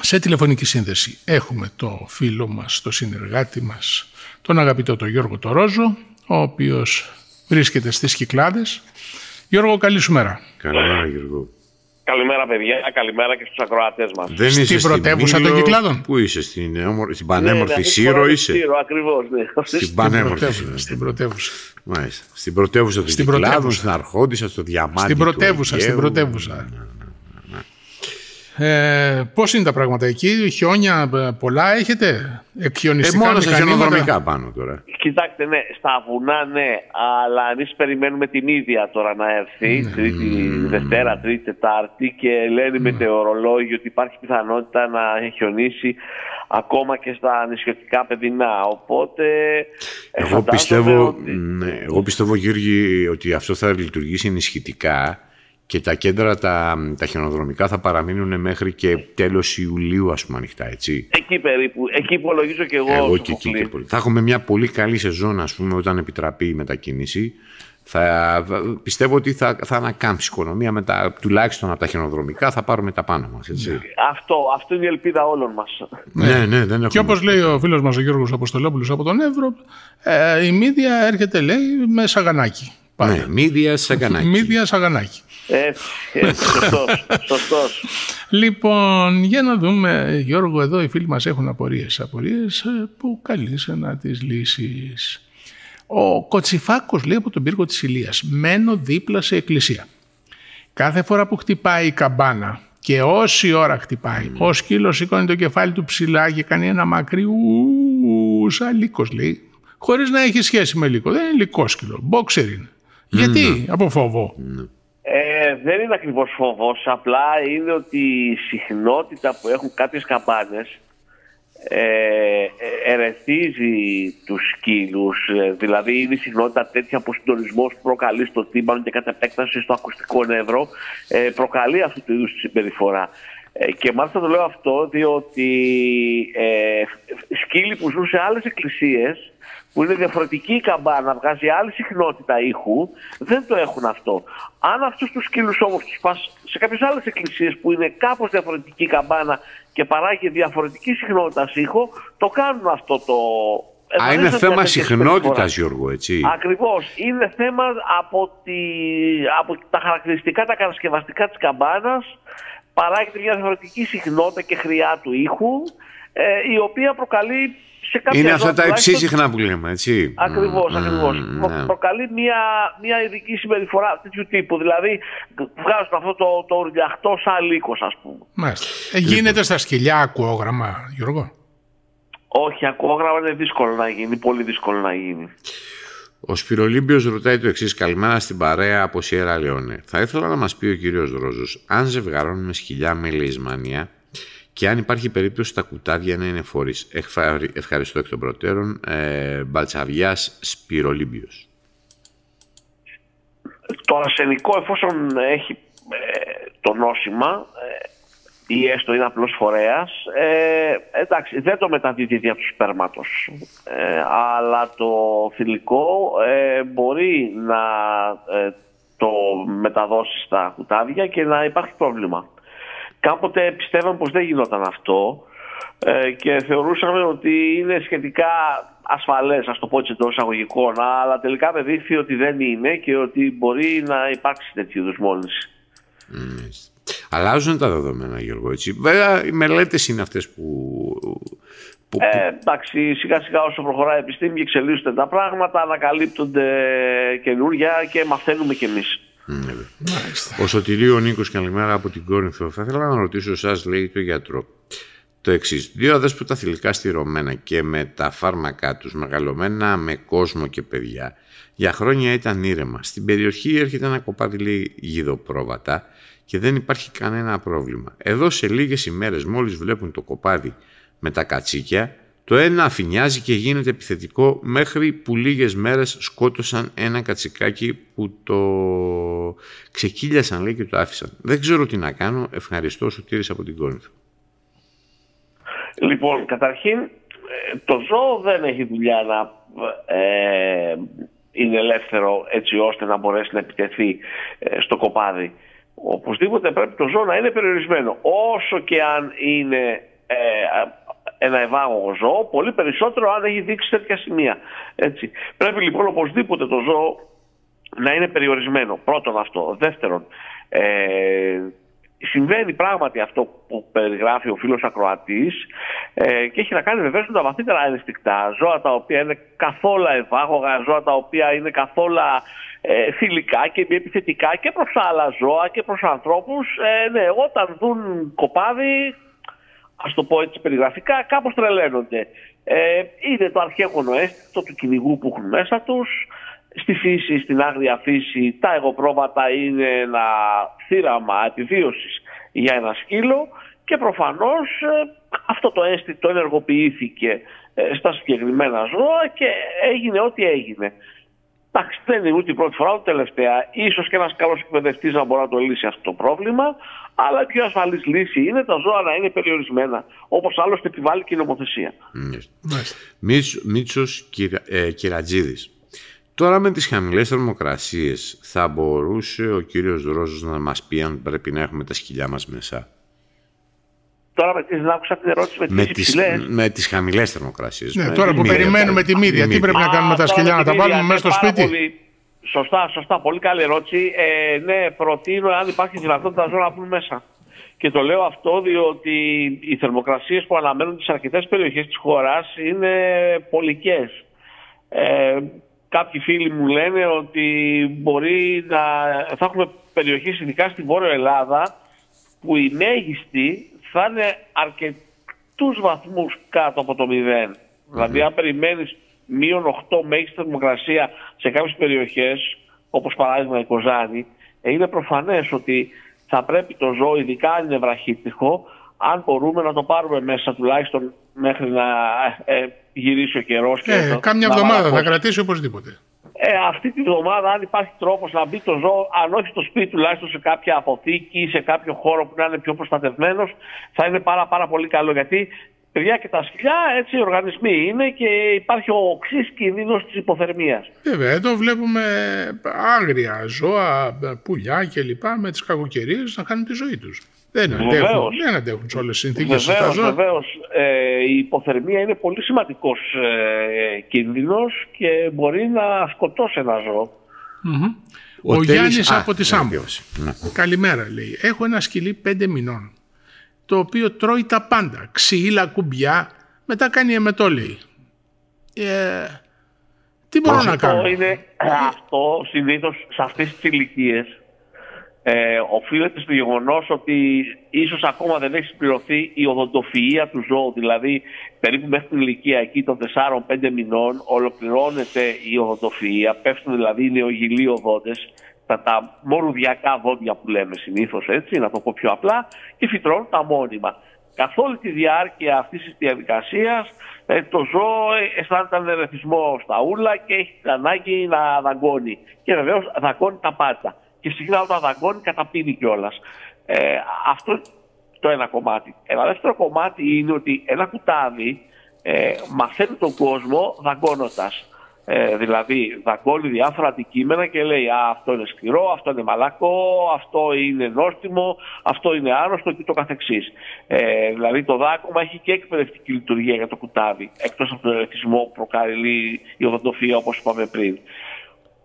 Σε τηλεφωνική σύνδεση έχουμε το φίλο μας, το συνεργάτη μας, τον αγαπητό τον Γιώργο Τορόζο, ο οποίος βρίσκεται στις Κυκλάδες. Γιώργο, καλή σου μέρα. Καλημέρα Γιώργο. Καλημέρα παιδιά, καλημέρα και στους ακροατές μας. Δεν είσαι Στην πρωτεύουσα των Κυκλάδων. Πού είσαι, στην, στην πανέμορφη ναι, Σύρο είσαι; Σύρο, ακριβώς, ναι. Στην πανέμορφη Σύρο. Στην πρωτεύουσα. Μάλιστα. Στην πρωτεύουσα των Κυκλάδων, στην Αρχόντισσα, στο Διαμάντι Στην πρωτεύουσα, στην πρωτεύουσα. Ε, Πώς είναι τα πράγματα εκεί, χιόνια ε, πολλά έχετε, εκχιονιστικά ε, μόνος στα χιονοδρομικά πάνω τώρα. Κοιτάξτε, ναι, στα βουνά ναι, αλλά εμείς περιμένουμε την ίδια τώρα να έρθει, mm. τρίτη, Δευτέρα, Τρίτη, Τετάρτη και λένε mm. μετεωρολόγοι ότι υπάρχει πιθανότητα να χιονίσει ακόμα και στα νησιωτικά παιδινά. Οπότε. Εγώ πιστεύω, ότι... ναι, εγώ πιστεύω, Γιώργη, ότι αυτό θα λειτουργήσει ενισχυτικά και τα κέντρα τα, τα χιονοδρομικά θα παραμείνουν μέχρι και τέλος Ιουλίου ας πούμε ανοιχτά, έτσι. Εκεί περίπου, εκεί υπολογίζω και εγώ. Εγώ και εκεί και πολύ. Θα έχουμε μια πολύ καλή σεζόν ας πούμε όταν επιτραπεί η μετακίνηση. Θα, πιστεύω ότι θα, θα ανακάμψει η οικονομία μετά, τουλάχιστον από τα χιονοδρομικά θα πάρουμε τα πάνω μας. Έτσι. Αυτό, αυτό είναι η ελπίδα όλων μας. Ναι, ναι, δεν έχουμε... Και όπως λέει ο φίλος μας ο Γιώργος Αποστολόπουλος από τον Εύρο, ε, η μύδια έρχεται λέει με σαγανάκι. Ναι, μύδια σαγανάκι. μύδια σαγανάκι. Έτσι, έτσι σωστός, σωστός. Λοιπόν, για να δούμε, Γιώργο, εδώ οι φίλοι μας έχουν απορίες. Απορίες ε, που καλείσαι να τις λύσεις. Ο Κοτσιφάκος λέει από τον πύργο της Ηλίας «Μένω δίπλα σε εκκλησία. Κάθε φορά που χτυπάει η καμπάνα και όση ώρα χτυπάει, mm. ο σκύλος σηκώνει το κεφάλι του ψηλά και κάνει ένα μακρύ ου, σαν λύκος λέει, χωρίς να έχει σχέση με λύκο. Δεν είναι λυκός σκύλος, μπόξερ είναι. Γιατί, από φόβο; Ε, δεν είναι ακριβώς φόβος, απλά είναι ότι η συχνότητα που έχουν κάποιες καμπάνες ε, ερεθίζει τους σκύλους, ε, δηλαδή είναι η συχνότητα τέτοια που ο συντονισμός προκαλεί στο τύμπανο και κατ' επέκταση στο ακουστικό νεύρο ε, προκαλεί αυτού του είδους τη συμπεριφορά. Ε, και μάλιστα το λέω αυτό διότι ε, σκύλοι που ζουν σε άλλες εκκλησίες που είναι διαφορετική η καμπάνα, βγάζει άλλη συχνότητα ήχου, δεν το έχουν αυτό. Αν αυτούς τους σκύλους όμως τους πας σε κάποιες άλλες εκκλησίες που είναι κάπως διαφορετική η καμπάνα και παράγει διαφορετική συχνότητα ήχο, το κάνουν αυτό το. Α, είναι θέμα συχνότητας, Γιώργο, έτσι. Ακριβώς. Είναι θέμα από, τη, από τα χαρακτηριστικά, τα κατασκευαστικά της καμπάνας. Παράγεται μια διαφορετική συχνότητα και χρειά του ήχου, ε, η οποία προκαλεί είναι αυτά τα υψίσυχνα που λέμε, έτσι. Ακριβώς, mm, ακριβώς. Ναι. Προκαλεί μια, μια ειδική συμπεριφορά τέτοιου τύπου. Δηλαδή, βγάζουν αυτό το, το ουρλιαχτό σαν λύκος, ας πούμε. Μάλιστα. Ε, γίνεται στα σκυλιά ακουόγραμμα, Γιώργο; Όχι, ακουόγραμμα είναι δύσκολο να γίνει. Πολύ δύσκολο να γίνει. Ο Σπυρολίμπιος ρωτάει το εξής: Καλημέρα στην παρέα από Σιέρα Λεόνε. Θα ήθελα να μας πει ο κύριος Ρόζος, αν ζευγαρώνουμε σκυλιά με λεισμανία, και αν υπάρχει περίπτωση τα κουτάδια να είναι φορείς. Ευχαριστώ εκ των προτέρων. Ε, Μπαλτσαβιάς Σπυρολίμπιος. Το αρσενικό εφόσον έχει ε, το νόσημα ε, ή έστω είναι απλός φορέας, ε, εντάξει, δεν το μεταδίδει δια τους σπέρματος. Ε, αλλά το θηλυκό ε, μπορεί να το μεταδώσει στα κουτάδια και να υπάρχει πρόβλημα. Κάποτε πιστεύαμε πως δεν γινόταν αυτό ε, και θεωρούσαμε ότι είναι σχετικά ασφαλές, ας το πω έτσι εντός εισαγωγικών, αλλά τελικά παιδίφθη ότι δεν είναι και ότι μπορεί να υπάρξει τέτοιου είδους μόλυνση. Αλλάζουν τα δεδομένα, Γιώργο, έτσι. Βέβαια, οι μελέτες είναι αυτές που... που... Ε, εντάξει, σιγά σιγά όσο προχωράει η επιστήμη και εξελίσσονται τα πράγματα, ανακαλύπτονται καινούργια και μαθαίνουμε κι εμείς. Ναι, ο Σωτηρίου Νίκος καλημέρα από την Κόρινθο. Θα ήθελα να ρωτήσω εσάς, λέει το γιατρό, το εξής. Δύο αδέσποτα θηλυκά στηρωμένα και με τα φάρμακά τους μεγαλωμένα με κόσμο και παιδιά. Για χρόνια ήταν ήρεμα. Στην περιοχή έρχεται ένα κοπάδι λέει γιδοπρόβατα και δεν υπάρχει κανένα πρόβλημα. Εδώ σε λίγες ημέρες μόλις βλέπουν το κοπάδι με τα κατσίκια το ένα αφηνιάζει και γίνεται επιθετικό μέχρι που λίγες μέρες σκότωσαν ένα κατσικάκι που το ξεκύλιασαν λέει και το άφησαν. Δεν ξέρω τι να κάνω. Ευχαριστώ Σωτήρης από την Κόρινθο. Λοιπόν, καταρχήν ε, το ζώο δεν έχει δουλειά να ε, είναι ελεύθερο έτσι ώστε να μπορέσει να επιτεθεί ε, στο κοπάδι. Οπωσδήποτε πρέπει το ζώο να είναι περιορισμένο. Όσο και αν είναι ε, ένα ευάγωγο ζώο, πολύ περισσότερο αν έχει δείξει τέτοια σημεία. Έτσι. Πρέπει λοιπόν οπωσδήποτε το ζώο να είναι περιορισμένο. Πρώτον αυτό. Δεύτερον, ε, συμβαίνει πράγματι αυτό που περιγράφει ο φίλος ακροατής ε, και έχει να κάνει βεβαίως με τα βαθύτερα ενστικτά ζώα τα οποία είναι καθόλου ευάγωγα, ζώα τα οποία είναι καθόλου ε, φιλικά και επιθετικά και προς άλλα ζώα και προς ανθρώπους. Ε, ναι, όταν δουν κοπάδι, ας το πω έτσι περιγραφικά, κάπως τρελαίνονται. Ε, είναι το αρχαίγωνο αίσθητο του κυνηγού που έχουν μέσα τους, στη φύση, στην άγρια φύση, τα εγωπρόβατα είναι ένα θύραμα επιβίωσης για ένα σκύλο και προφανώς ε, αυτό το αίσθητο ενεργοποιήθηκε ε, στα συγκεκριμένα ζώα και έγινε ό,τι έγινε. Εντάξει, δεν είναι ούτε η πρώτη φορά, ούτε τελευταία. Ίσως και ένας καλός εκπαιδευτής να μπορεί να το λύσει αυτό το πρόβλημα, αλλά η πιο ασφαλής λύση είναι τα ζώα να είναι περιορισμένα, όπως άλλωστε επιβάλλει και η νομοθεσία. Μίτσος ε, Κυρατζίδης. Τώρα με τις χαμηλές θερμοκρασίες θα μπορούσε ο κύριος Ρόζος να μας πει αν πρέπει να έχουμε τα σκυλιά μας μέσα; Τώρα με τις, άκουσα την ερώτηση με, με τις, υψηλές. Με τις χαμηλές θερμοκρασίες. Ναι, τώρα που περιμένουμε τη μύδια, τι πρέπει να κάνουμε τα σκυλιά, να τα βάλουμε μέσα στο σπίτι; Πολύ, σωστά, σωστά, πολύ καλή ερώτηση. Ε, ναι, προτείνω αν υπάρχει δυνατότητα ζώα να μπουν μέσα. Και το λέω αυτό διότι οι θερμοκρασίες που αναμένουν σε αρκετές περιοχές της χώρας είναι πολικές. Ε, Κάποιοι φίλοι μου λένε ότι μπορεί να θα έχουμε περιοχές ειδικά στη Βόρεια Ελλάδα που η μέγιστη θα είναι αρκετούς βαθμούς κάτω από το 0. Δηλαδή αν περιμένεις μείον 8 μέγιστη θερμοκρασίας σε κάποιες περιοχές όπως παράδειγμα η Κοζάνη είναι προφανές ότι θα πρέπει το ζώο ειδικά αν είναι βραχύτυχο αν μπορούμε να το πάρουμε μέσα τουλάχιστον μέχρι να ε, γυρίσει ο καιρός. Ε, κάμια εβδομάδα θα κρατήσει οπωσδήποτε. Ε, αυτή τη βδομάδα, αν υπάρχει τρόπος να μπει το ζώο, αν όχι στο σπίτι, τουλάχιστον σε κάποια αποθήκη ή σε κάποιο χώρο που να είναι πιο προστατευμένος, θα είναι πάρα, πάρα πολύ καλό. Γιατί παιδιά και τα σκυλιά έτσι οι οργανισμοί είναι και υπάρχει ο οξύς κίνδυνος της υποθερμίας. Βέβαια, εδώ βλέπουμε άγρια ζώα, πουλιά κλπ. με τις κακοκαιρίες να χάνουν τη ζωή τους. Δεν αντέχουν, δεν αντέχουν σε όλες τις συνθήκες βεβαίως, βεβαίως. Ε, η υποθερμία είναι πολύ σημαντικός ε, κίνδυνος και μπορεί να σκοτώσει ένα ζώο. Ο, Ο Γιάννης από τη Σάμπο. Ναι. Καλημέρα λέει. Έχω ένα σκυλί πέντε μηνών το οποίο τρώει τα πάντα. Ξύλα, κουμπιά, μετά κάνει εμετό λέει. Ε, τι μπορώ να κάνω; Είναι, αυτό συνήθως σε αυτές τις ηλικίες ε, οφείλεται στο γεγονός ότι ίσως ακόμα δεν έχει συμπληρωθεί η οδοντοφυΐα του ζώου. Δηλαδή, περίπου μέχρι την ηλικία εκεί των 4-5 μηνών ολοκληρώνεται η οδοντοφυΐα, πέφτουν δηλαδή οι νεογυλοί οδόντε, τα, τα μορουδιακά δόντια που λέμε συνήθως έτσι, να το πω πιο απλά, και φυτρώνουν τα μόνιμα. Καθ' όλη τη διάρκεια αυτής της διαδικασίας, ε, το ζώο αισθάνεται έναν ερεθισμό στα ούλα και έχει την ανάγκη να δαγκώνει. Και βεβαίως δαγκώνει τα πάντα και συχνά όταν δαγκώνει καταπίνει κιόλας. Ε, αυτό το ένα κομμάτι. Ένα δεύτερο κομμάτι είναι ότι ένα κουτάδι ε, μαθαίνει τον κόσμο δαγκώνοντας. Ε, δηλαδή δαγκώνει διάφορα αντικείμενα και λέει Α, αυτό είναι σκληρό, αυτό είναι μαλακό, αυτό είναι νόστιμο, αυτό είναι άρρωστο και το καθεξής. Ε, δηλαδή το δάκωμα έχει και εκπαιδευτική λειτουργία για το κουτάδι, εκτός από τον ελευθερισμό που προκαλεί η οδοντοφία όπως είπαμε πριν.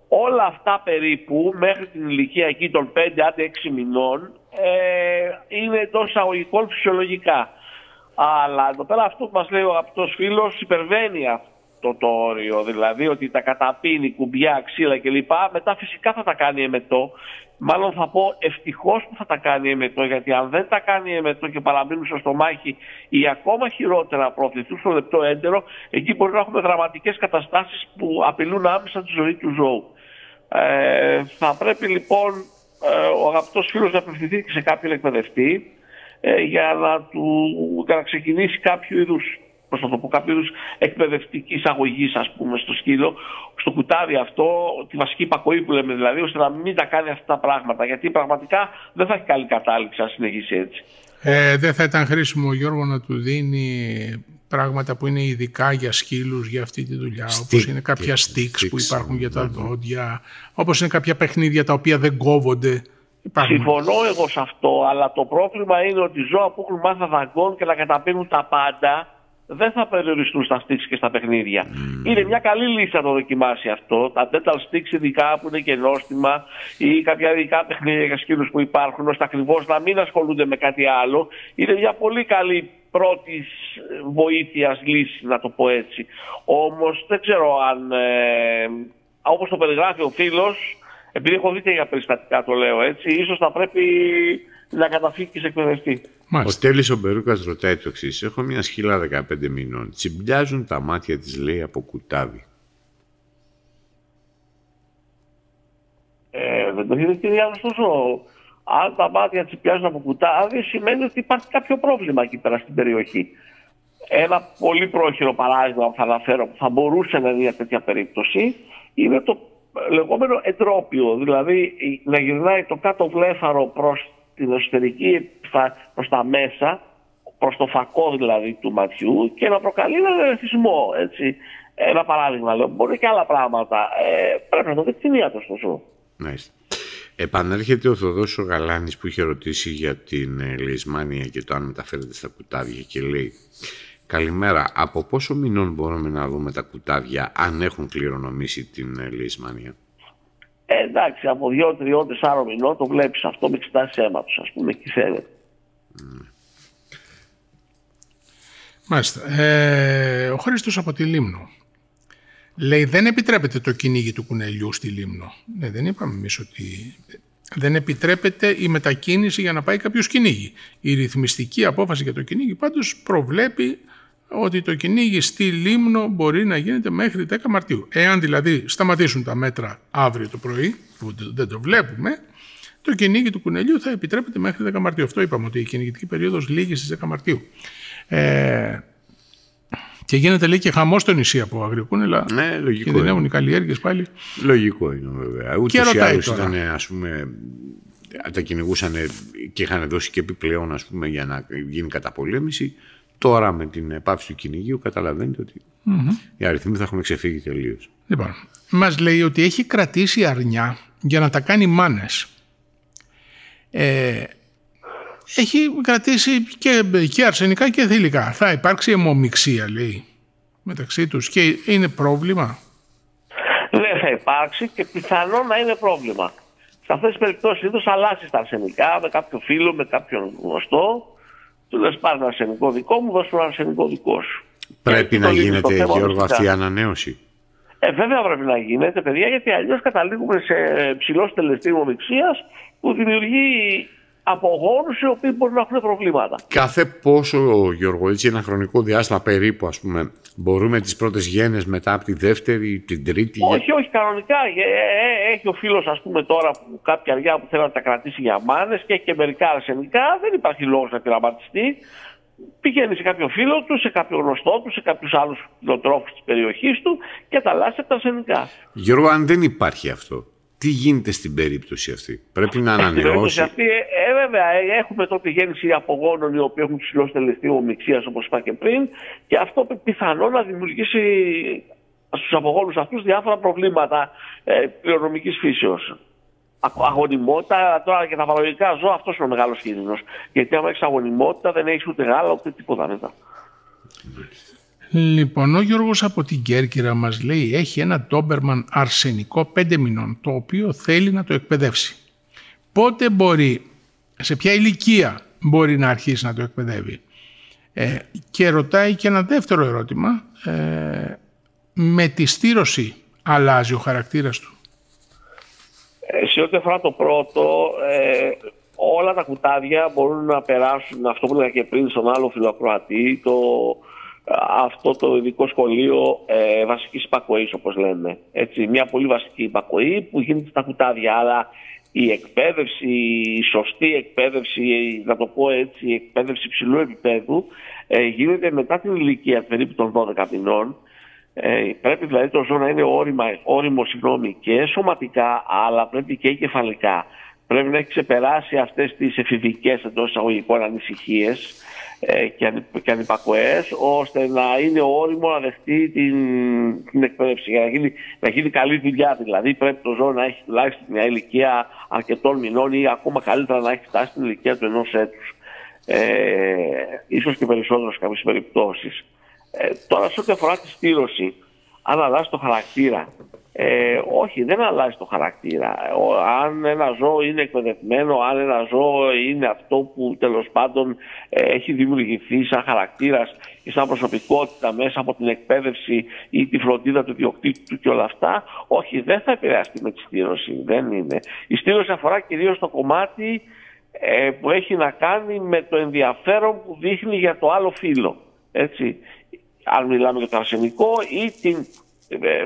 Όλα αυτά περίπου μέχρι την ηλικία εκεί των 5 άντε 6 μηνών ε, είναι εντός εισαγωγικών φυσιολογικά. Αλλά εδώ πέρα αυτό που μας λέει ο αγαπητός φίλος υπερβαίνει αυτό το όριο. Δηλαδή ότι τα καταπίνει, κουμπιά, ξύλα κλπ. Μετά φυσικά θα τα κάνει εμετό. Μάλλον θα πω ευτυχώς που θα τα κάνει εμετό, γιατί αν δεν τα κάνει εμετό και παραμείνουν στο στομάχι ή ακόμα χειρότερα προωθηθούν στο λεπτό έντερο, εκεί μπορεί να έχουμε δραματικές καταστάσεις που απειλούν άμεσα τη ζωή του ζώου. Ε, θα πρέπει λοιπόν ε, ο αγαπητός φίλος να απευθυνθεί σε κάποιον εκπαιδευτή ε, για, να του, για να ξεκινήσει κάποιο είδους πώς θα το πω, κάποιο είδους εκπαιδευτική εισαγωγή, ας πούμε, στο σκύλο, στο κουτάδι αυτό, τη βασική υπακοή που λέμε δηλαδή, ώστε να μην τα κάνει αυτά τα πράγματα. Γιατί πραγματικά δεν θα έχει καλή κατάληξη αν συνεχίσει έτσι. Ε, δεν θα ήταν χρήσιμο, Γιώργο, να του δίνει πράγματα που είναι ειδικά για σκύλους για αυτή τη δουλειά, Stick. όπως είναι κάποια sticks, που υπάρχουν για τα δόντια, όπως είναι κάποια παιχνίδια τα οποία δεν κόβονται. Συμφωνώ εγώ σε αυτό, αλλά το πρόβλημα είναι ότι ζώα που έχουν μάθει να δαγκώνουν και να καταπίνουν τα πάντα δεν θα περιοριστούν στα sticks και στα παιχνίδια. Είναι μια καλή λύση να το δοκιμάσει αυτό. Τα dental sticks ειδικά που είναι και νόστιμα ή κάποια ειδικά παιχνίδια για σκύλους που υπάρχουν ώστε ακριβώς να μην ασχολούνται με κάτι άλλο. Είναι μια πολύ καλή πρώτης βοήθειας λύση να το πω έτσι. Όμως δεν ξέρω αν ε, όπως το περιγράφει ο φίλος επειδή έχω δει και για περιστατικά το λέω έτσι, ίσως θα πρέπει να καταφύγει και σε εκπαιδευτεί. Ο Τέλης ο Μπερούκας ρωτάει το εξής. Έχω μια σκύλα 15 μηνών. Τσιμπιάζουν τα μάτια της λέει από κουτάβι. Ε, δεν το είδε κυρία ωστόσο. Αν τα μάτια τσιμπιάζουν από κουτάβι σημαίνει ότι υπάρχει κάποιο πρόβλημα εκεί πέρα στην περιοχή. Ένα πολύ πρόχειρο παράδειγμα που θα αναφέρω που θα μπορούσε να είναι μια τέτοια περίπτωση είναι το λεγόμενο εντρόπιο, δηλαδή να γυρνάει το κάτω βλέφαρο προς την εσωτερική προς τα μέσα, προς το φακό δηλαδή του ματιού και να προκαλεί ένα ερεθισμό, έτσι. Ένα παράδειγμα λέω, μπορεί και άλλα πράγματα. Ε, πρέπει να το δεις την το ωστόσο. Μάλιστα. Επανέρχεται ο Θοδός ο Γαλάνης που είχε ρωτήσει για την ε, Λισμάνια και το αν μεταφέρεται στα κουτάβια και λέει Καλημέρα. Από πόσο μηνών μπορούμε να δούμε τα κουτάβια αν έχουν κληρονομήσει την ε, Λισμάνια. Ε, εντάξει, από δύο, τριών, τεσσάρων μηνών το βλέπεις αυτό με εξετάσεις αίματος, ας πούμε, εκεί θέλετε. Mm. Μάλιστα. Ε, ο Χρήστος από τη Λίμνο. Λέει δεν επιτρέπεται το κυνήγι του κουνελιού στη Λίμνο. Ναι, δεν είπαμε εμείς ότι δεν επιτρέπεται η μετακίνηση για να πάει κάποιος κυνήγι. Η ρυθμιστική απόφαση για το κυνήγι πάντως προβλέπει ότι το κυνήγι στη Λίμνο μπορεί να γίνεται μέχρι 10 Μαρτίου. Εάν δηλαδή σταματήσουν τα μέτρα αύριο το πρωί, που δεν το βλέπουμε, το κυνήγι του κουνελιού θα επιτρέπεται μέχρι 10 Μαρτίου. Αυτό είπαμε ότι η κυνηγητική περίοδος λήγει στις 10 Μαρτίου. Ε, και γίνεται λέει και χαμός στο νησί από αγρικούνελα. Ναι, λογικό. Κινδυνεύουν οι καλλιέργειες πάλι. Λογικό είναι βέβαια. Ούτε ή άλλως ήταν, ας πούμε, τα κυνηγούσαν και είχαν δώσει και επιπλέον ας πούμε, για να γίνει καταπολέμηση. Τώρα με την επάυση του κυνηγίου καταλαβαίνετε ότι mm-hmm. οι αριθμοί θα έχουν ξεφύγει τελείως. Λοιπόν, μας λέει ότι έχει κρατήσει αρνιά για να τα κάνει μάνες. Ε, έχει κρατήσει και, και αρσενικά και θηλυκά. Θα υπάρξει αιμομιξία, λέει, μεταξύ τους και είναι πρόβλημα; Δεν θα υπάρξει και πιθανό να είναι πρόβλημα. Σε αυτές τις περιπτώσεις είδος αλλάζει τα αρσενικά με κάποιο φίλο, με κάποιον γνωστό. Του λες πάρει ένα αρσενικό δικό μου, δώσου ένα αρσενικό δικό σου. Πρέπει να γίνεται, Γιώργο, αυτή η ανανέωση. Ε, βέβαια πρέπει να γίνεται, παιδιά, γιατί αλλιώς καταλήγουμε σε ψηλό στελεστή ομιξία που δημιουργεί απογόνους οι οποίοι μπορεί να έχουν προβλήματα. Κάθε πόσο, Γιώργο, έτσι ένα χρονικό διάστημα περίπου, ας πούμε, μπορούμε τις πρώτες γένες μετά από τη δεύτερη, την τρίτη... Όχι, όχι, κανονικά. Ε, ε, ε, έχει ο φίλος, ας πούμε, τώρα που κάποια αργιά που θέλει να τα κρατήσει για μάνες και έχει και μερικά αρσενικά, δεν υπάρχει λόγος να πειραματιστεί. Πηγαίνει σε κάποιο φίλο του, σε κάποιο γνωστό του, σε κάποιους άλλους κτηνοτρόφου της περιοχής του και τα αλλάζει τα αρσενικά. Γιώργο, αν δεν υπάρχει αυτό, τι γίνεται στην περίπτωση αυτή; Πρέπει να ανανεώσει. Στην περίπτωση αυτή, ε, βέβαια, ε, έχουμε τότε γέννηση απογόνων οι οποίοι έχουν ψηλό τελεστή ομιξίας, όπως είπα και πριν, και αυτό πιθανό να δημιουργήσει στους απογόνους αυτούς διάφορα προβλήματα ε, πληρονομική φύσεως. Αγωνιμότητα, τώρα και τα παραγωγικά ζώα, αυτός είναι ο μεγάλος κίνδυνος. Γιατί άμα έχεις αγωνιμότητα, δεν έχεις ούτε γάλα ούτε τίποτα μετά. Λοιπόν, ο Γιώργος από την Κέρκυρα μας λέει έχει ένα ντόμπερμαν αρσενικό 5 μηνών το οποίο θέλει να το εκπαιδεύσει. Πότε μπορεί, σε ποια ηλικία μπορεί να αρχίσει να το εκπαιδεύει; Ε, και ρωτάει και ένα δεύτερο ερώτημα. Ε, με τη στήρωση αλλάζει ο χαρακτήρας του; Ε, σε ό,τι αφορά το πρώτο, ε, όλα τα κουτάδια μπορούν να περάσουν αυτό που έλεγα και πριν στον άλλο φιλοκροατή, το αυτό το ειδικό σχολείο ε, βασικής υπακοής όπως λένε. Έτσι, μια πολύ βασική υπακοή που γίνεται στα κουτάδια. Αλλά η εκπαίδευση, η σωστή εκπαίδευση, να το πω έτσι, η εκπαίδευση ψηλού επίπεδου ε, γίνεται μετά την ηλικία περίπου των 12 μηνών. Ε, πρέπει δηλαδή το ζώο να είναι όριμο, όριμο συγγνώμη, και σωματικά αλλά πρέπει και κεφαλικά. Πρέπει να έχει ξεπεράσει αυτές τις εφηβικές εντός εισαγωγικών ανησυχίες ε, και, και ανυπακοές ώστε να είναι όριμο να δεχτεί την, την εκπαίδευση. Για να γίνει, να γίνει καλή δουλειά δηλαδή πρέπει το ζώο να έχει τουλάχιστον μια ηλικία αρκετών μηνών ή ακόμα καλύτερα να έχει φτάσει στην ηλικία του ενός έτους. Ε, ίσως και περισσότερο σε κάποιες περιπτώσεις. Ε, τώρα σε ό,τι αφορά τη στήρωση αν αλλάζει το χαρακτήρα ε, όχι, δεν αλλάζει το χαρακτήρα. Αν ένα ζώο είναι εκπαιδευμένο, αν ένα ζώο είναι αυτό που τέλος πάντων ε, έχει δημιουργηθεί σαν χαρακτήρας και σαν προσωπικότητα μέσα από την εκπαίδευση ή τη φροντίδα του διοκτήτη του και όλα αυτά, όχι, δεν θα επηρεαστεί με τη στήρωση. Δεν είναι. Η στήρωση αφορά κυρίως το κομμάτι ε, που έχει να κάνει με το ενδιαφέρον που δείχνει για το άλλο φύλλο. Έτσι. Αν μιλάμε για το αρσενικό ή την ε,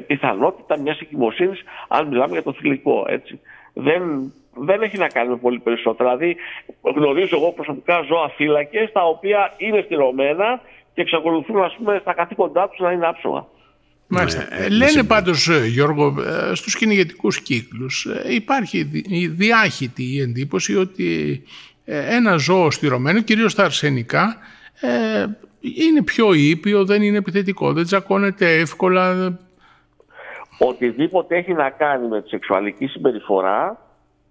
πιθανότητα μιας εγκυμοσύνης, αν μιλάμε για το θηλυκό. Έτσι. Δεν, δεν έχει να κάνει με πολύ περισσότερο. Δηλαδή, γνωρίζω εγώ προσωπικά ζώα φύλακε τα οποία είναι στηρωμένα και εξακολουθούν ας πούμε, στα καθήκοντά τους να είναι άψογα. Μάλιστα. Ναι, ε, Λένε πάντως ε, Γιώργο στους κυνηγετικούς κύκλους υπάρχει η διάχυτη η εντύπωση ότι ένα ζώο στηρωμένο, κυρίως τα αρσενικά, είναι πιο ήπιο, δεν είναι επιθετικό, δεν τσακώνεται εύκολα, Οτιδήποτε έχει να κάνει με τη σεξουαλική συμπεριφορά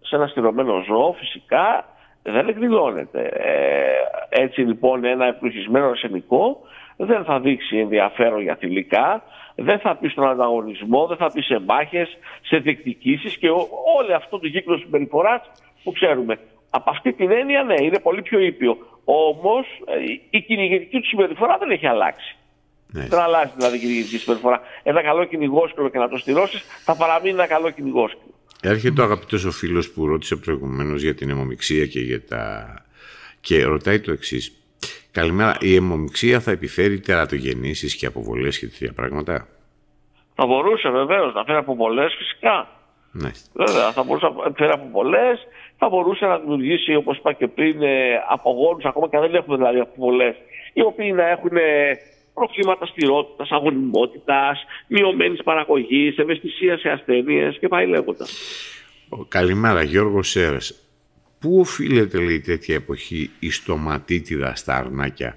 σε ένα στηρωμένο ζώο φυσικά δεν εκδηλώνεται. Ε, έτσι λοιπόν ένα επλουχισμένο αρσενικό δεν θα δείξει ενδιαφέρον για θηλυκά, δεν θα πει στον ανταγωνισμό, δεν θα πει σε μάχες, σε διεκδικήσεις και όλο αυτό το κύκλο συμπεριφοράς που ξέρουμε. Από αυτή την έννοια ναι, είναι πολύ πιο ήπιο. Όμως ε, η κυνηγετική του συμπεριφορά δεν έχει αλλάξει. Ναι. Δεν αλλάζει δηλαδή η κυνηγητική συμπεριφορά. Ένα καλό κυνηγόσκυλο και να το στηρώσει θα παραμείνει ένα καλό κυνηγόσκυλο. Έρχεται ο αγαπητός ο φίλος που ρώτησε προηγουμένως για την αιμομηξία και για τα. και ρωτάει το εξής. Καλημέρα. Η αιμομηξία θα επιφέρει τερατογεννήσεις και αποβολές και τέτοια πράγματα; Θα μπορούσε βεβαίως να φέρει αποβολές φυσικά. Ναι. Βέβαια, θα μπορούσε να φέρει αποβολές, θα μπορούσε να δημιουργήσει, όπως είπα και πριν, ε, απογόνους, ακόμα και αν δεν έχουμε δηλαδή αποβολές, οι οποίοι να έχουν προβλήματα στηρότητα, αγωνιμότητας, μειωμένης παραγωγής, ευαισθησίας σε ασθένειες και πάει λέγοντας. Καλημέρα, Γιώργος Σέρε. Πού οφείλεται, λέει, τέτοια εποχή η στοματίτιδα στα αρνάκια;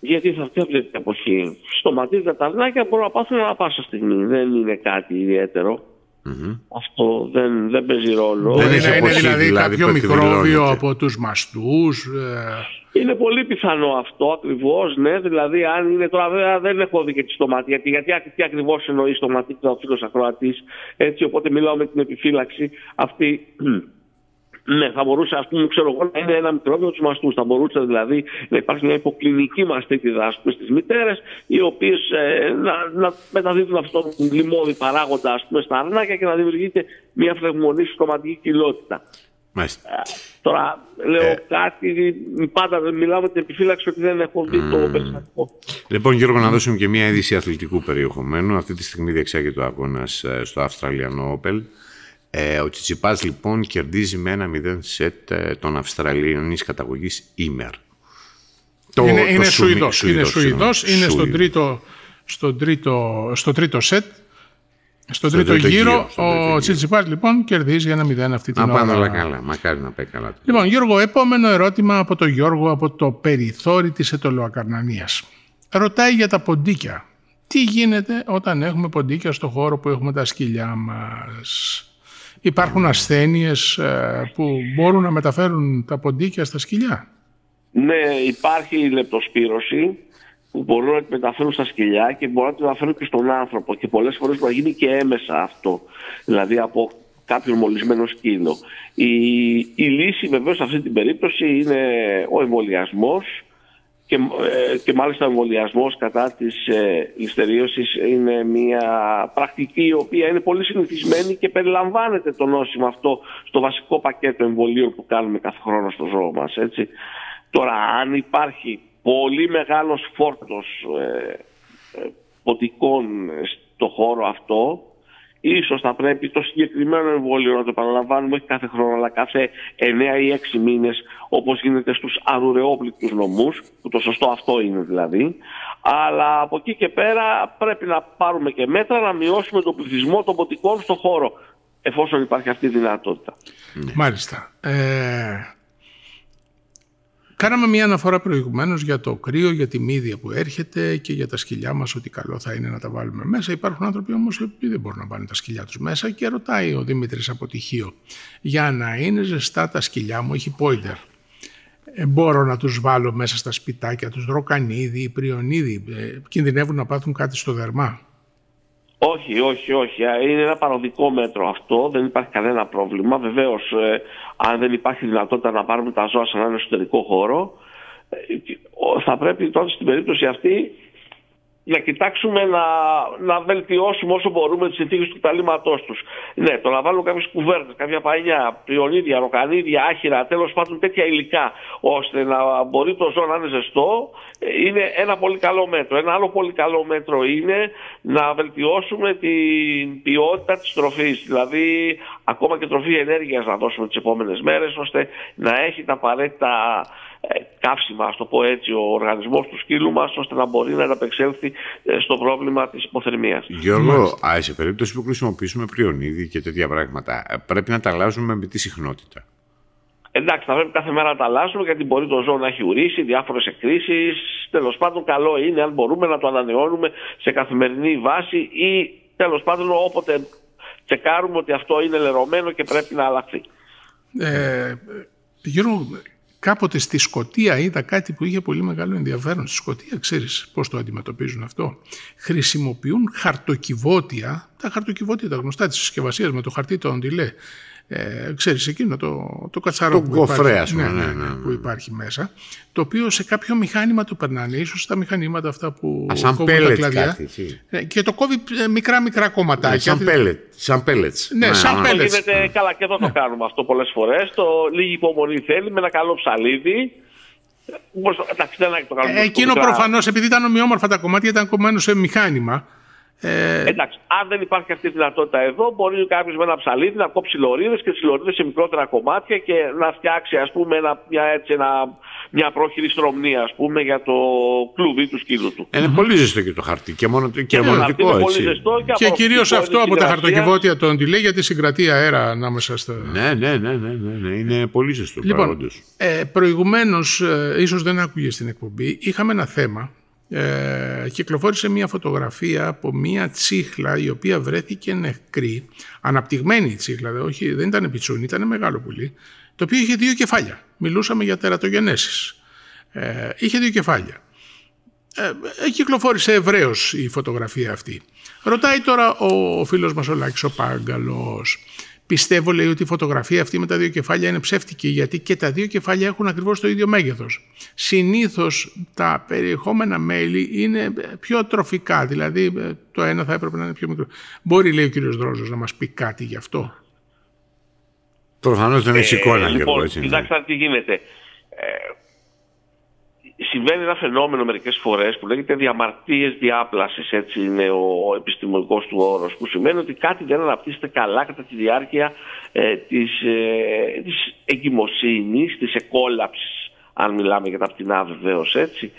Γιατί σε αυτή την εποχή στοματίτιδα τα αρνάκια μπορούν να πάθουν ένα πάσα στιγμή. Δεν είναι κάτι ιδιαίτερο. Mm-hmm. Αυτό δεν, δεν παίζει ρόλο. Δεν είναι, είναι δηλαδή, δηλαδή κάποιο μικρόβιο από τους μαστούς. Ε... Είναι πολύ πιθανό αυτό ακριβώς, ναι. Δηλαδή, αν είναι τώρα, βέβαια δεν έχω δει και τη στοματί, γιατί, γιατί τι ακριβώς εννοεί στοματί ο φίλος ακροατής. Έτσι, οπότε μιλάω με την επιφύλαξη αυτή ναι, θα μπορούσε ας πούμε, ξέρω εγώ, να είναι ένα μικρόβιο τους μαστούς. Θα μπορούσε δηλαδή να υπάρχει μια υποκλινική μαστίτιδα στι μητέρε, οι οποίες ε, να, να μεταδίδουν αυτό τον λιμόδι παράγοντα ας πούμε, στα αρνάκια και να δημιουργείται μια φλεγμονή στοματική κοιλότητα. Μάλιστα. Ε, τώρα λέω ε. κάτι, πάντα δεν μιλάω με την επιφύλαξη ότι δεν έχω δει mm. το περιστατικό. Λοιπόν, Γιώργο, να δώσουμε και μια είδηση αθλητικού περιεχομένου. Αυτή τη στιγμή διεξάγεται ο αγώνας ε, στο Αυστραλιανό Όπελ. Ε, ο Τσιτσιπάς λοιπόν κερδίζει με ένα 0 σετ ε, τον Αυστραλιανής καταγωγής Ήμερ. Το, είναι, είναι Σουηδός, είναι, Σουηδός, είναι στον τρίτο, στον τρίτο, στο τρίτο σετ. Στον στο τρίτο, γύρο, ο Τσιτσιπάς λοιπόν κερδίζει ένα 0 αυτή την να ώρα. Να όλα καλά, μακάρι να πάει καλά. Λοιπόν Γιώργο, επόμενο ερώτημα από τον Γιώργο από το περιθώρι της Ετωλοακαρνανίας. Ρωτάει για τα ποντίκια. Τι γίνεται όταν έχουμε ποντίκια στο χώρο που έχουμε τα σκυλιά μας; Υπάρχουν ασθένειες ε, που μπορούν να μεταφέρουν τα ποντίκια στα σκυλιά; Ναι, υπάρχει η λεπτοσπύρωση που μπορούν να τη μεταφέρουν στα σκυλιά και μπορούν να τη μεταφέρουν και στον άνθρωπο και πολλές φορές μπορεί να γίνει και έμεσα αυτό, δηλαδή από κάποιον μολυσμένο σκύλο. Η, η λύση βεβαίως σε αυτή την περίπτωση είναι ο εμβολιασμός και, ε, και μάλιστα ο εμβολιασμός κατά της ε, είναι μια πρακτική η οποία είναι πολύ συνηθισμένη και περιλαμβάνεται το νόσημα αυτό στο βασικό πακέτο εμβολίων που κάνουμε κάθε χρόνο στο ζώο μας. Έτσι. Τώρα αν υπάρχει πολύ μεγάλος φόρτος ε, ε ποτικών στο χώρο αυτό Ίσως θα πρέπει το συγκεκριμένο εμβόλιο να το επαναλαμβάνουμε όχι κάθε χρόνο αλλά κάθε 9 ή 6 μήνες όπως γίνεται στους αρουρεόπληκτους νομούς που το σωστό αυτό είναι δηλαδή αλλά από εκεί και πέρα πρέπει να πάρουμε και μέτρα να μειώσουμε τον πληθυσμό των ποτικών στον χώρο εφόσον υπάρχει αυτή η δυνατότητα. Ναι. Μάλιστα. Ε, κάναμε μια αναφορά προηγουμένως για το κρύο, για τη μύδια που έρχεται και για τα σκυλιά μας ότι καλό θα είναι να τα βάλουμε μέσα. Υπάρχουν άνθρωποι όμως που δεν μπορούν να βάλουν τα σκυλιά τους μέσα και ρωτάει ο Δημήτρης από τυχείο για να είναι ζεστά τα σκυλιά μου, έχει πόιντερ. Ε, μπορώ να τους βάλω μέσα στα σπιτάκια τους, δροκανίδι, πριονίδι, ε, κινδυνεύουν να πάθουν κάτι στο δερμά. Όχι, όχι, όχι. Είναι ένα παροδικό μέτρο αυτό. Δεν υπάρχει κανένα πρόβλημα. Βεβαίως, ε, αν δεν υπάρχει δυνατότητα να πάρουμε τα ζώα σε έναν εσωτερικό χώρο, ε, θα πρέπει τότε στην περίπτωση αυτή να κοιτάξουμε να, να βελτιώσουμε όσο μπορούμε τις συνθήκες του κταλήματό τους. Ναι, το να βάλουμε κάποιες κουβέρτε, κάποια παλιά, πριονίδια, ροκανίδια, άχυρα, τέλος πάντων τέτοια υλικά, ώστε να μπορεί το ζώο να είναι ζεστό, είναι ένα πολύ καλό μέτρο. Ένα άλλο πολύ καλό μέτρο είναι να βελτιώσουμε την ποιότητα της τροφής. Δηλαδή, ακόμα και τροφή ενέργειας να δώσουμε τις επόμενες μέρες, ώστε να έχει τα απαραίτητα ε, καύσιμα, ας το πω έτσι, ο οργανισμός του σκύλου μας, ώστε να μπορεί να ανταπεξέλθει ε, στο πρόβλημα της υποθερμίας. Γιώργο, α, σε περίπτωση που χρησιμοποιήσουμε πριονίδι και τέτοια πράγματα, ε, πρέπει να τα αλλάζουμε με τη συχνότητα. Εντάξει, θα πρέπει κάθε μέρα να τα αλλάζουμε γιατί μπορεί το ζώο να έχει ουρήσει, διάφορες εκκρίσεις. Τέλος πάντων, καλό είναι αν μπορούμε να το ανανεώνουμε σε καθημερινή βάση ή τέλος πάντων όποτε τσεκάρουμε ότι αυτό είναι λερωμένο και πρέπει να αλλάχθεί. Ε, Γιώργο, Κάποτε στη Σκοτία είδα κάτι που είχε πολύ μεγάλο ενδιαφέρον. Στη Σκοτία, ξέρεις πώς το αντιμετωπίζουν αυτό. Χρησιμοποιούν χαρτοκιβώτια, τα χαρτοκιβώτια τα γνωστά της συσκευασίας με το χαρτί το οντιλέ, ε, ξέρεις εκείνο το, το κατσαρό το που, υπάρχει, ναι, ναι, ναι, ναι, που υπάρχει μέσα, το οποίο σε κάποιο μηχάνημα το περνάνε, ίσως τα μηχανήματα αυτά που Α, σαν κόβουν τα κλαδιά ε, και το κόβει ε, μικρά μικρά κομματάκια. σαν πέλετ. Σαν πέλετς. Ναι, ναι, σαν πέλετς. Γίνεται, καλά και εδώ το κάνουμε αυτό πολλές φορές, το λίγη υπομονή θέλει με ένα καλό ψαλίδι, ε, εκείνο προφανώς επειδή ήταν ομοιόμορφα τα κομμάτια, ήταν κομμένο σε μηχάνημα. Ε... Εντάξει, αν δεν υπάρχει αυτή η δυνατότητα εδώ, μπορεί κάποιος με ένα ψαλίδι να κόψει λωρίδες και τι λωρίδε σε μικρότερα κομμάτια και να φτιάξει ας πούμε, ένα, μια, έτσι, ένα, μια πρόχειρη στρομνία ας πούμε, για το κλουβί του σκύλου του. Είναι πολύ ζεστό και το χαρτί και, μόνο, και, και μονοτικό είναι Πολύ ζεστό και, και κυρίως αυτό από τα χαρτοκιβώτια των λέει γιατί συγκρατεί αέρα ανάμεσα στα. Ναι, ναι, ναι, ναι, ναι, ναι. είναι πολύ ζεστό. Λοιπόν, ε, Προηγουμένως, ε, ίσως δεν άκουγες στην εκπομπή, είχαμε ένα θέμα ε, κυκλοφόρησε μια φωτογραφία από μια τσίχλα η οποία βρέθηκε νεκρή, αναπτυγμένη τσίχλα, όχι, δεν ήταν πιτσούνι, ήταν μεγάλο πουλί, το οποίο είχε δύο κεφάλια. Μιλούσαμε για τερατογενέσεις. Ε, είχε δύο κεφάλια. Ε, ε κυκλοφόρησε ευρέως η φωτογραφία αυτή. Ρωτάει τώρα ο, ο φίλος μας ο Λάκης ο Πάγκαλος Πιστεύω, λέει, ότι η φωτογραφία αυτή με τα δύο κεφάλια είναι ψεύτικη, γιατί και τα δύο κεφάλια έχουν ακριβώς το ίδιο μέγεθος. Συνήθως τα περιεχόμενα μέλη είναι πιο τροφικά, δηλαδή ε, το ένα θα έπρεπε να είναι πιο μικρό. Μπορεί, λέει ο κύριος Δρόζος, να μας πει κάτι γι' αυτό; Προφανώς δεν έχει εικόνα. Λοιπόν, κοιτάξτε τι γίνεται. Ε, συμβαίνει ένα φαινόμενο μερικές φορές που λέγεται διαμαρτίες διάπλασης, έτσι είναι ο επιστημονικός του όρος, που σημαίνει ότι κάτι δεν αναπτύσσεται καλά κατά τη διάρκεια ε, της, ε, της εγκυμοσύνης, της εκόλαψης, αν μιλάμε για τα πτηνά βεβαίως έτσι.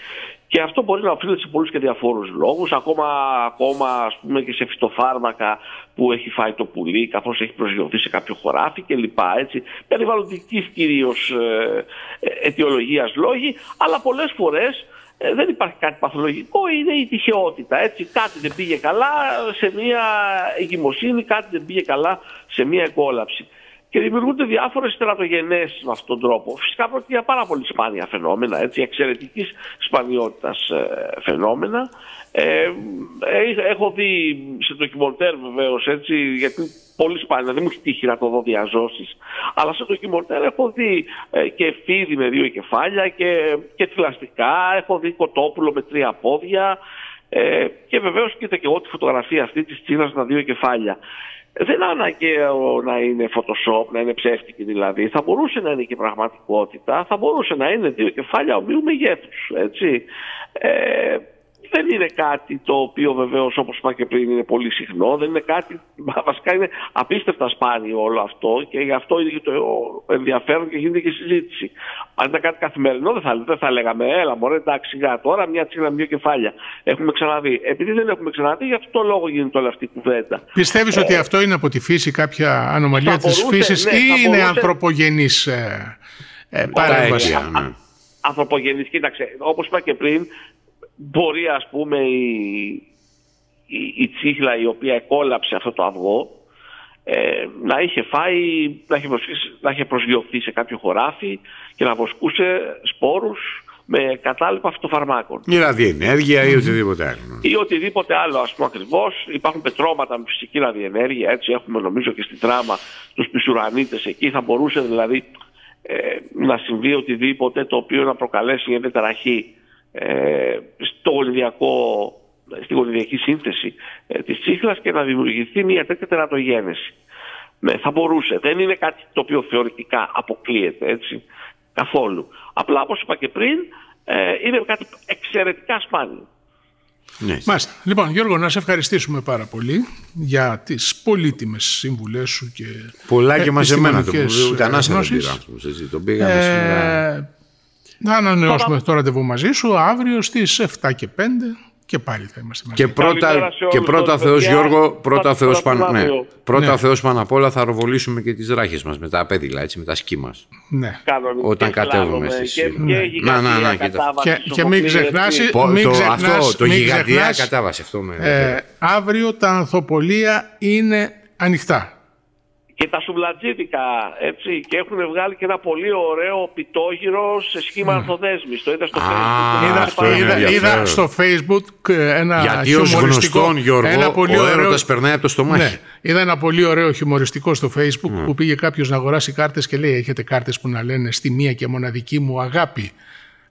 Και αυτό μπορεί να οφείλεται σε πολλούς και διαφόρους λόγους, ακόμα, ακόμα ας πούμε και σε φυτοφάρμακα που έχει φάει το πουλί καθώς έχει προσγειωθεί σε κάποιο χωράφι κλπ. Έτσι. Περιβαλλοντικής κυρίως ε, ε, αιτιολογίας λόγοι, αλλά πολλές φορές ε, δεν υπάρχει κάτι παθολογικό, είναι η τυχεότητα. Έτσι. Κάτι δεν πήγε καλά σε μια εγκυμοσύνη, κάτι δεν πήγε καλά σε μια εκόλαψη και δημιουργούνται διάφορες τερατογενέ με αυτόν τον τρόπο. Φυσικά πρόκειται για πάρα πολύ σπάνια φαινόμενα, έτσι, εξαιρετικής σπανιότητας ε, φαινόμενα. Ε, ε, έχω δει σε ντοκιμοντέρ βεβαίως, έτσι, γιατί πολύ σπάνια, δεν μου έχει τύχει να το δω διαζώσεις. Αλλά σε ντοκιμοντέρ έχω δει ε, και φίδι με δύο κεφάλια και, και θηλαστικά. Έχω δει κοτόπουλο με τρία πόδια. Ε, και βεβαίως κοίτα και εγώ τη φωτογραφία αυτή της τσίνας με δύο κεφάλια δεν είναι αναγκαίο να είναι Photoshop, να είναι ψεύτικη δηλαδή. Θα μπορούσε να είναι και πραγματικότητα, θα μπορούσε να είναι δύο κεφάλια ομοίου μεγέθους. Έτσι. Ε, δεν είναι κάτι το οποίο βεβαίως όπως είπα και πριν είναι πολύ συχνό, δεν είναι κάτι, βασικά είναι απίστευτα σπάνιο όλο αυτό και γι' αυτό είναι και το ενδιαφέρον και γίνεται και συζήτηση. Αν ήταν κάτι καθημερινό δεν θα, δεν θα λέγαμε έλα μωρέ εντάξει για τώρα μια τσίνα δύο κεφάλια. Έχουμε ξαναδεί. Επειδή δεν έχουμε ξαναδεί γι' αυτό το λόγο γίνεται όλη αυτή η κουβέντα. Πιστεύεις ε, ότι αυτό είναι από τη φύση κάποια ανομαλία της φύσης ναι, ή είναι μπορούσε... ανθρωπογενής ε, ε, παρέμβαση; Ναι. Ανθρωπογενής, κοίταξε, όπως είπα και πριν, μπορεί ας πούμε η, η, η τσίχλα η οποία εκόλαψε αυτό το αυγό ε, να είχε φάει, να είχε, να είχε προσγειωθεί σε κάποιο χωράφι και να βοσκούσε σπόρους με κατάλοιπα φυτοφαρμάκων. Ή ραδιενέργεια ή οτιδήποτε άλλο. Ή οτιδήποτε άλλο, ας πούμε ακριβώς. Υπάρχουν πετρώματα με φυσική ραδιενέργεια. Έτσι έχουμε νομίζω και στην τράμα τους πισουρανίτες εκεί. Θα μπορούσε δηλαδή ε, να συμβεί οτιδήποτε το οποίο να προκαλέσει μια τεταραχή ε, στο γονιδιακό, στη γονιδιακή σύνθεση ε, της τσίχλας και να δημιουργηθεί μια τέτοια τερατογένεση. Ναι, θα μπορούσε. Δεν είναι κάτι το οποίο θεωρητικά αποκλείεται έτσι, καθόλου. Απλά όπως είπα και πριν ε, είναι κάτι εξαιρετικά σπάνιο. Ναι. Μάλιστα. Λοιπόν, Γιώργο, να σε ευχαριστήσουμε πάρα πολύ για τις πολύτιμες συμβουλές σου και Πολλά και μαζεμένα το ούτε ανάσα δεν πήρα. Τον πήγαμε σήμερα. Να ανανεώσουμε το ραντεβού μαζί σου αύριο στις 7 και 5 και πάλι θα είμαστε μαζί. Και πρώτα, και πρώτα Θεός Γιώργο, πρώτα Θεός, πάνω, ναι, πρώτα ναι. Θεός πάνω απ' όλα θα ροβολήσουμε και τις ράχες μας με τα απέδιλα, έτσι, με τα σκι μας. Ναι. Όταν κατέβουμε στις και, ναι. να, να, να, και, και μην ξεχνάς, μην ξεχνάς, αυτό, το γιγαντιά κατάβαση αυτό. Με, ε, αύριο τα ανθοπολία είναι ανοιχτά και τα σουβλατζίδικα, έτσι, και έχουν βγάλει και ένα πολύ ωραίο πιτόγυρο σε σχήμα ανθοδέσμη. Το είδα στο Facebook. Είδα, είδα, στο Facebook ένα Γιατί ως γνωστόν, Γιώργο, ένα πολύ ο έρωτας περνάει από το στομάχι. Ναι, είδα ένα πολύ ωραίο χιουμοριστικό στο Facebook που πήγε κάποιος να αγοράσει κάρτες και λέει έχετε κάρτες που να λένε στη μία και μοναδική μου αγάπη.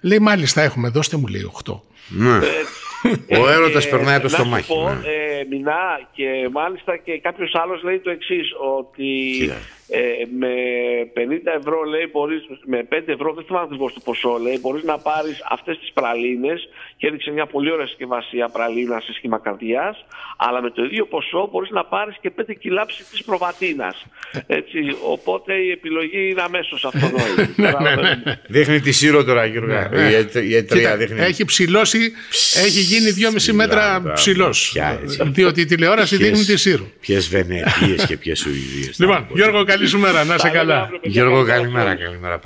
Λέει μάλιστα έχουμε, δώστε μου λέει 8. Ναι. Ο έρωτας ε, περνάει από το στομάχι. Πω, ναι. ε, μηνά και μάλιστα και κάποιος άλλος λέει το εξής, ότι ε, με 50 ευρώ λέει μπορείς, με 5 ευρώ δεν θυμάμαι ακριβώς το ποσό λέει, μπορείς να πάρεις αυτές τις πραλίνες και έδειξε μια πολύ ωραία συσκευασία πραλίνας σε σχήμα καρδιάς αλλά με το ίδιο ποσό μπορείς να πάρεις και 5 κιλά της προβατίνας. Έτσι, οπότε η επιλογή είναι αμέσως αυτονόητη. Ναι, ναι, ναι. Δείχνει τη σύρο τώρα Γιώργο. Η εταιρεία δείχνει. Έχει ψηλώσει, έχει γίνει 2,5 μέτρα ψηλός. Διότι η τηλεόραση δείχνει τη σύρο. Ποιες Βενετίες και ποιες Σουηδίες. Λοιπόν, Γιώργο καλή σου μέρα, να είσαι καλά. Γιώργο καλημέρα, καλημέρα.